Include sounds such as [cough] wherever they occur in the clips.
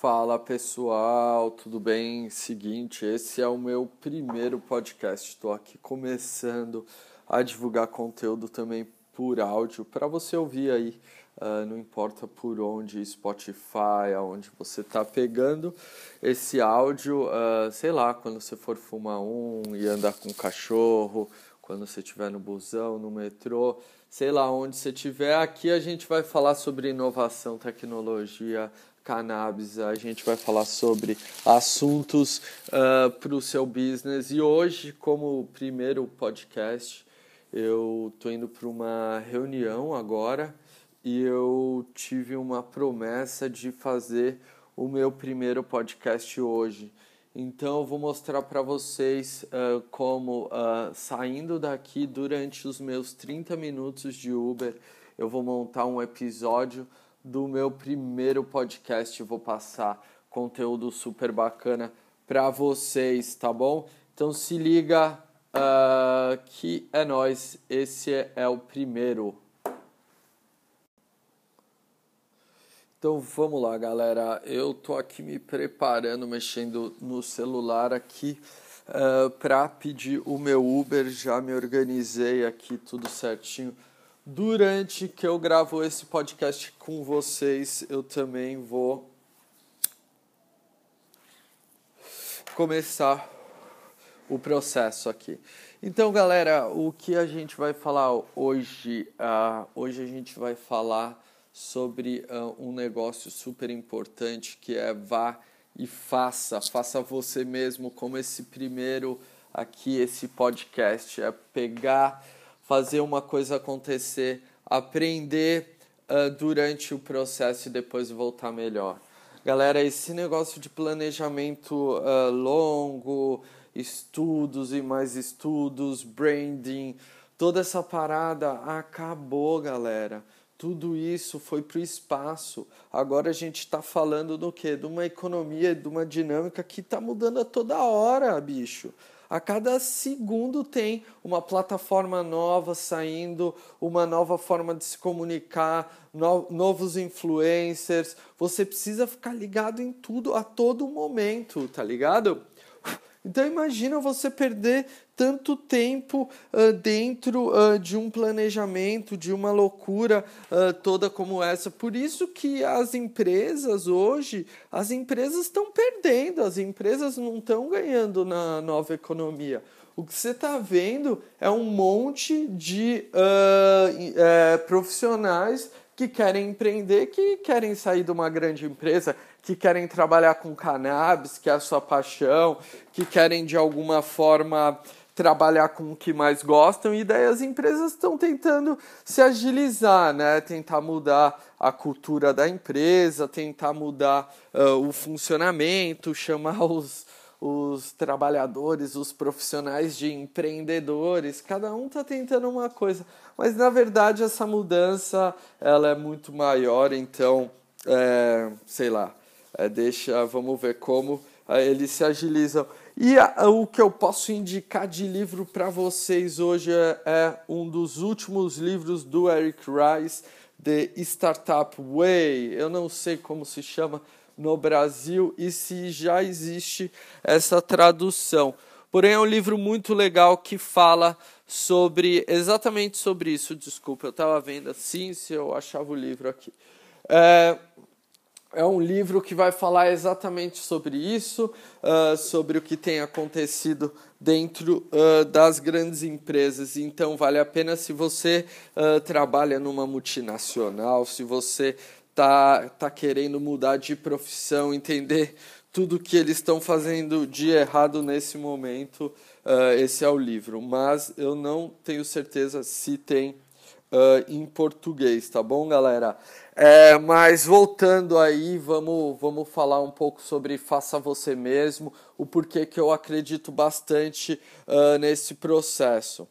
Fala pessoal, tudo bem? Seguinte, esse é o meu primeiro podcast. Estou aqui começando a divulgar conteúdo também por áudio para você ouvir aí, uh, não importa por onde, Spotify, aonde você está pegando esse áudio, uh, sei lá, quando você for fumar um e andar com o cachorro, quando você estiver no busão, no metrô, sei lá onde você estiver. Aqui a gente vai falar sobre inovação, tecnologia, cannabis, a gente vai falar sobre assuntos uh, para o seu business. E hoje, como primeiro podcast, eu estou indo para uma reunião agora e eu tive uma promessa de fazer o meu primeiro podcast hoje. Então eu vou mostrar para vocês uh, como uh, saindo daqui durante os meus 30 minutos de Uber, eu vou montar um episódio do meu primeiro podcast. Vou passar conteúdo super bacana para vocês, tá bom? Então se liga uh, que é nós. Esse é o primeiro. Então vamos lá, galera. Eu tô aqui me preparando, mexendo no celular aqui uh, ah, para pedir o meu Uber. Já me organizei aqui tudo certinho Durante que eu gravo esse podcast com vocês, eu também vou começar o processo aqui. Então, galera, o que a gente vai falar hoje? Uh, hoje a gente vai falar sobre uh, um negócio super importante que é vá e faça, faça você mesmo, como esse primeiro aqui, esse podcast, é pegar fazer uma coisa acontecer, aprender uh, durante o processo e depois voltar melhor. Galera, esse negócio de planejamento uh, longo, estudos e mais estudos, branding, toda essa parada acabou, galera. Tudo isso foi para o espaço. Agora a gente está falando do quê? De uma economia, de uma dinâmica que está mudando a toda hora, bicho. A cada segundo tem uma plataforma nova saindo, uma nova forma de se comunicar, no, novos influencers. Você precisa ficar ligado em tudo a todo momento, tá ligado? Então imagina você perder tanto tempo uh, dentro uh, de um planejamento, de uma loucura uh, toda como essa. Por isso que as empresas hoje, as empresas estão perdendo, as empresas não estão ganhando na nova economia. O que você está vendo é um monte de uh, profissionais que querem empreender, que querem sair de uma grande empresa, que querem trabalhar com cannabis, que é a sua paixão, que querem de alguma forma trabalhar com o que mais gostam e daí as empresas estão tentando se agilizar, né? Tentar mudar a cultura da empresa, tentar mudar uh, o funcionamento, chamar [laughs] os, os trabalhadores, os profissionais de empreendedores, cada um está tentando uma coisa, mas na verdade essa mudança ela é muito maior, então é, sei lá, é, deixa, vamos ver como é, eles se agilizam. E a, o que eu posso indicar de livro para vocês hoje é, é, um dos últimos livros do Eric Rice, The Startup Way. Eu não sei como se chama no Brasil e se já existe essa tradução. Porém, é um livro muito legal que fala sobre exatamente sobre isso. Desculpa, eu estava vendo assim se eu achava o livro aqui. É, é um livro que vai falar exatamente sobre isso, uh, sobre o que tem acontecido dentro uh, das grandes empresas. Então, vale a pena se você uh, trabalha numa multinacional, se você tá, tá querendo mudar de profissão, entender tudo que eles estão fazendo de errado nesse momento, esse é o livro. Mas eu não tenho certeza se tem em português, tá bom, galera? É, mas voltando aí, vamos, vamos falar um pouco sobre faça você mesmo, o porquê que eu acredito bastante uh, nesse processo.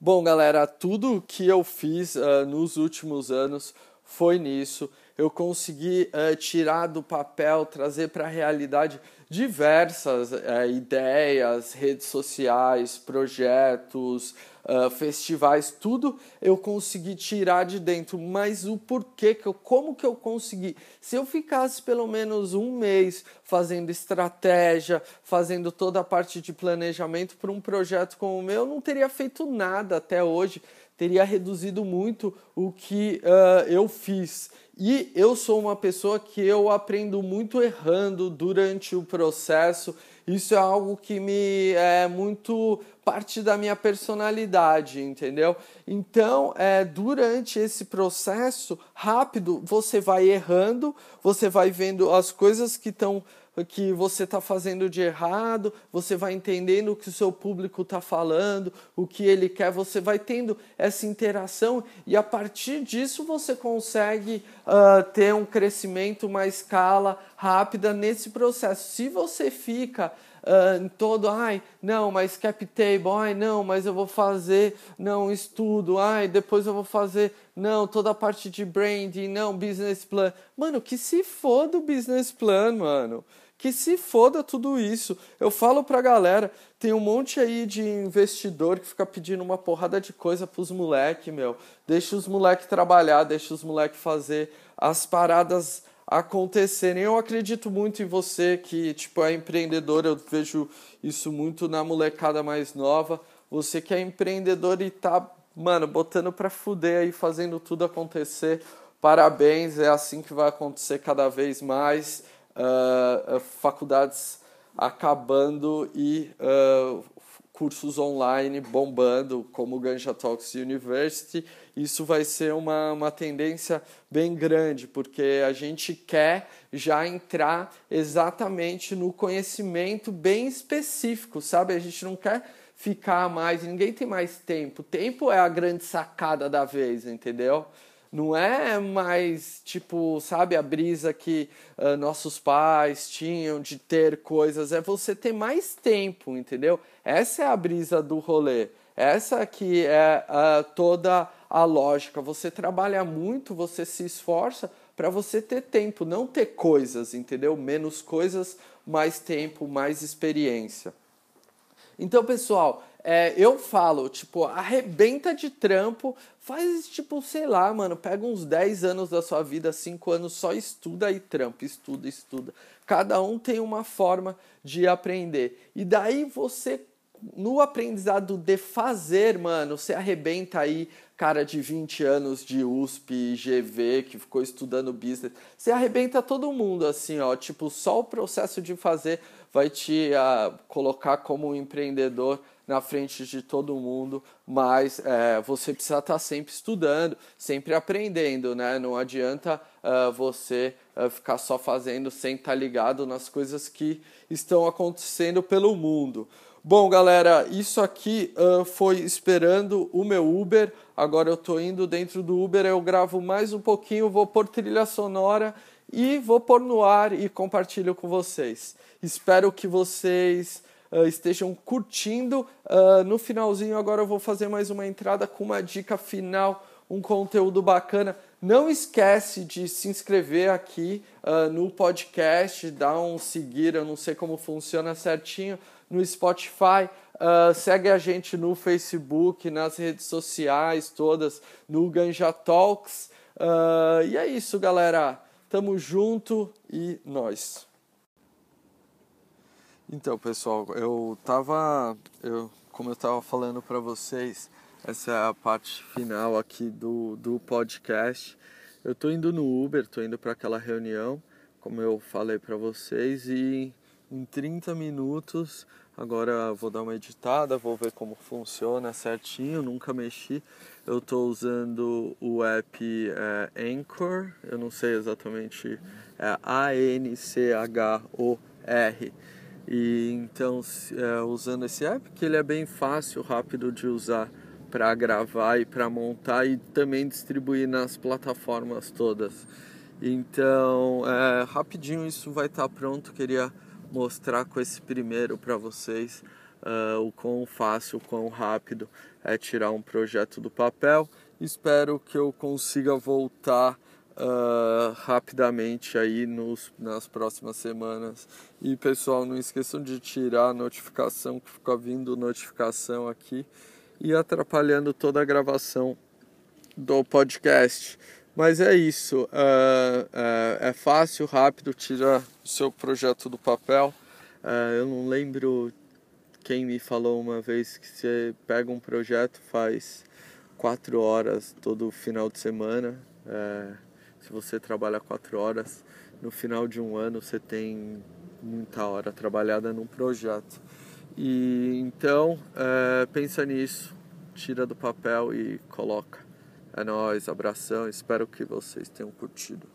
Bom, galera, tudo que eu fiz nos últimos anos foi nisso. eu consegui uh, tirar do papel, trazer para a realidade diversas uh, ideias, redes sociais, projetos, uh, festivais, tudo eu consegui tirar de dentro. Mas o porquê que eu, como que eu consegui? Se eu ficasse pelo menos um mês fazendo estratégia, fazendo toda a parte de planejamento para um projeto como o meu, eu não teria feito nada até hoje. Teria reduzido muito o que uh, eu fiz. E eu sou uma pessoa que eu aprendo muito errando durante o processo. Isso é algo que me é muito parte da minha personalidade, entendeu? Então, é, durante esse processo rápido, você vai errando, você vai vendo as coisas que estão que você está fazendo de errado, você vai entendendo o que o seu público está falando, o que ele quer, você vai tendo essa interação e a partir disso você consegue uh, ter um crescimento, uma escala rápida nesse processo. Se você fica uh, todo, ai, não, mas cap table, ai, não, mas eu vou fazer, não, estudo, ai, depois eu vou fazer, não, toda a parte de branding, não, business plan. Mano, que se foda o business plan, mano. Que se foda tudo isso. Eu falo pra galera, tem um monte aí de investidor que fica pedindo uma porrada de coisa pros moleque, meu. Deixa os moleque trabalhar, deixa os moleque fazer as paradas acontecerem. Eu acredito muito em você que tipo é empreendedor, eu vejo isso muito na molecada mais nova. Você que é empreendedor e tá, mano, botando para fuder aí, fazendo tudo acontecer. Parabéns, é assim que vai acontecer cada vez mais. Uh, faculdades acabando e uh, cursos online bombando, como o Ganja Talks University, isso vai ser uma, uma tendência bem grande, porque a gente quer já entrar exatamente no conhecimento bem específico, sabe? A gente não quer ficar mais, ninguém tem mais tempo. Tempo é a grande sacada da vez, entendeu? Não é mais tipo, sabe, a brisa que uh, nossos pais tinham de ter coisas, é você ter mais tempo, entendeu? Essa é a brisa do rolê. Essa que é uh, toda a lógica. Você trabalha muito, você se esforça para você ter tempo, não ter coisas, entendeu? Menos coisas, mais tempo, mais experiência. Então, pessoal, é, eu falo, tipo, arrebenta de trampo, faz, tipo, sei lá, mano, pega uns 10 anos da sua vida, 5 anos, só estuda e trampa, estuda, estuda. Cada um tem uma forma de aprender. E daí você, no aprendizado de fazer, mano, você arrebenta aí, cara de 20 anos de USP, GV, que ficou estudando business, você arrebenta todo mundo, assim, ó, tipo, só o processo de fazer vai te uh, colocar como um empreendedor na frente de todo mundo, mas é, você precisa estar sempre estudando, sempre aprendendo, né? Não adianta uh, você uh, ficar só fazendo sem estar ligado nas coisas que estão acontecendo pelo mundo. Bom, galera, isso aqui uh, foi esperando o meu Uber. Agora eu estou indo dentro do Uber, eu gravo mais um pouquinho, vou pôr trilha sonora e vou pôr no ar e compartilho com vocês. Espero que vocês uh, estejam curtindo. Uh, no finalzinho, agora eu vou fazer mais uma entrada com uma dica final, um conteúdo bacana. Não esquece de se inscrever aqui uh, no podcast, dar um seguir, eu não sei como funciona certinho, no Spotify. Uh, segue a gente no Facebook, nas redes sociais todas, no Ganja Talks. Uh, e é isso, galera. Tamo junto e nós. Então, pessoal, eu tava, eu, como eu tava falando para vocês, essa é a parte final aqui do, do podcast. Eu tô indo no Uber, tô indo para aquela reunião, como eu falei para vocês, e em 30 minutos, agora vou dar uma editada, vou ver como funciona certinho, nunca mexi. Eu tô usando o app é, Anchor, eu não sei exatamente, é A-N-C-H-O-R e então, é, usando esse app, que ele é bem fácil, rápido de usar para gravar e para montar e também distribuir nas plataformas todas. Então, é, rapidinho isso vai estar tá pronto. Queria mostrar com esse primeiro para vocês uh, o quão fácil, o quão rápido é tirar um projeto do papel. Espero que eu consiga voltar uh, rapidamente aí nos, nas próximas semanas. E pessoal, não esqueçam de tirar a notificação que fica vindo notificação aqui e atrapalhando toda a gravação do podcast. Mas é isso, uh, uh, é fácil, rápido, tira o seu projeto do papel. Eu não lembro quem me falou uma vez que você pega um projeto, faz quatro horas todo final de semana. Se você trabalha quatro horas, no final de um ano você tem muita hora trabalhada num projeto. E então pensa nisso, tira do papel e coloca. É nóis, abração, espero que vocês tenham curtido.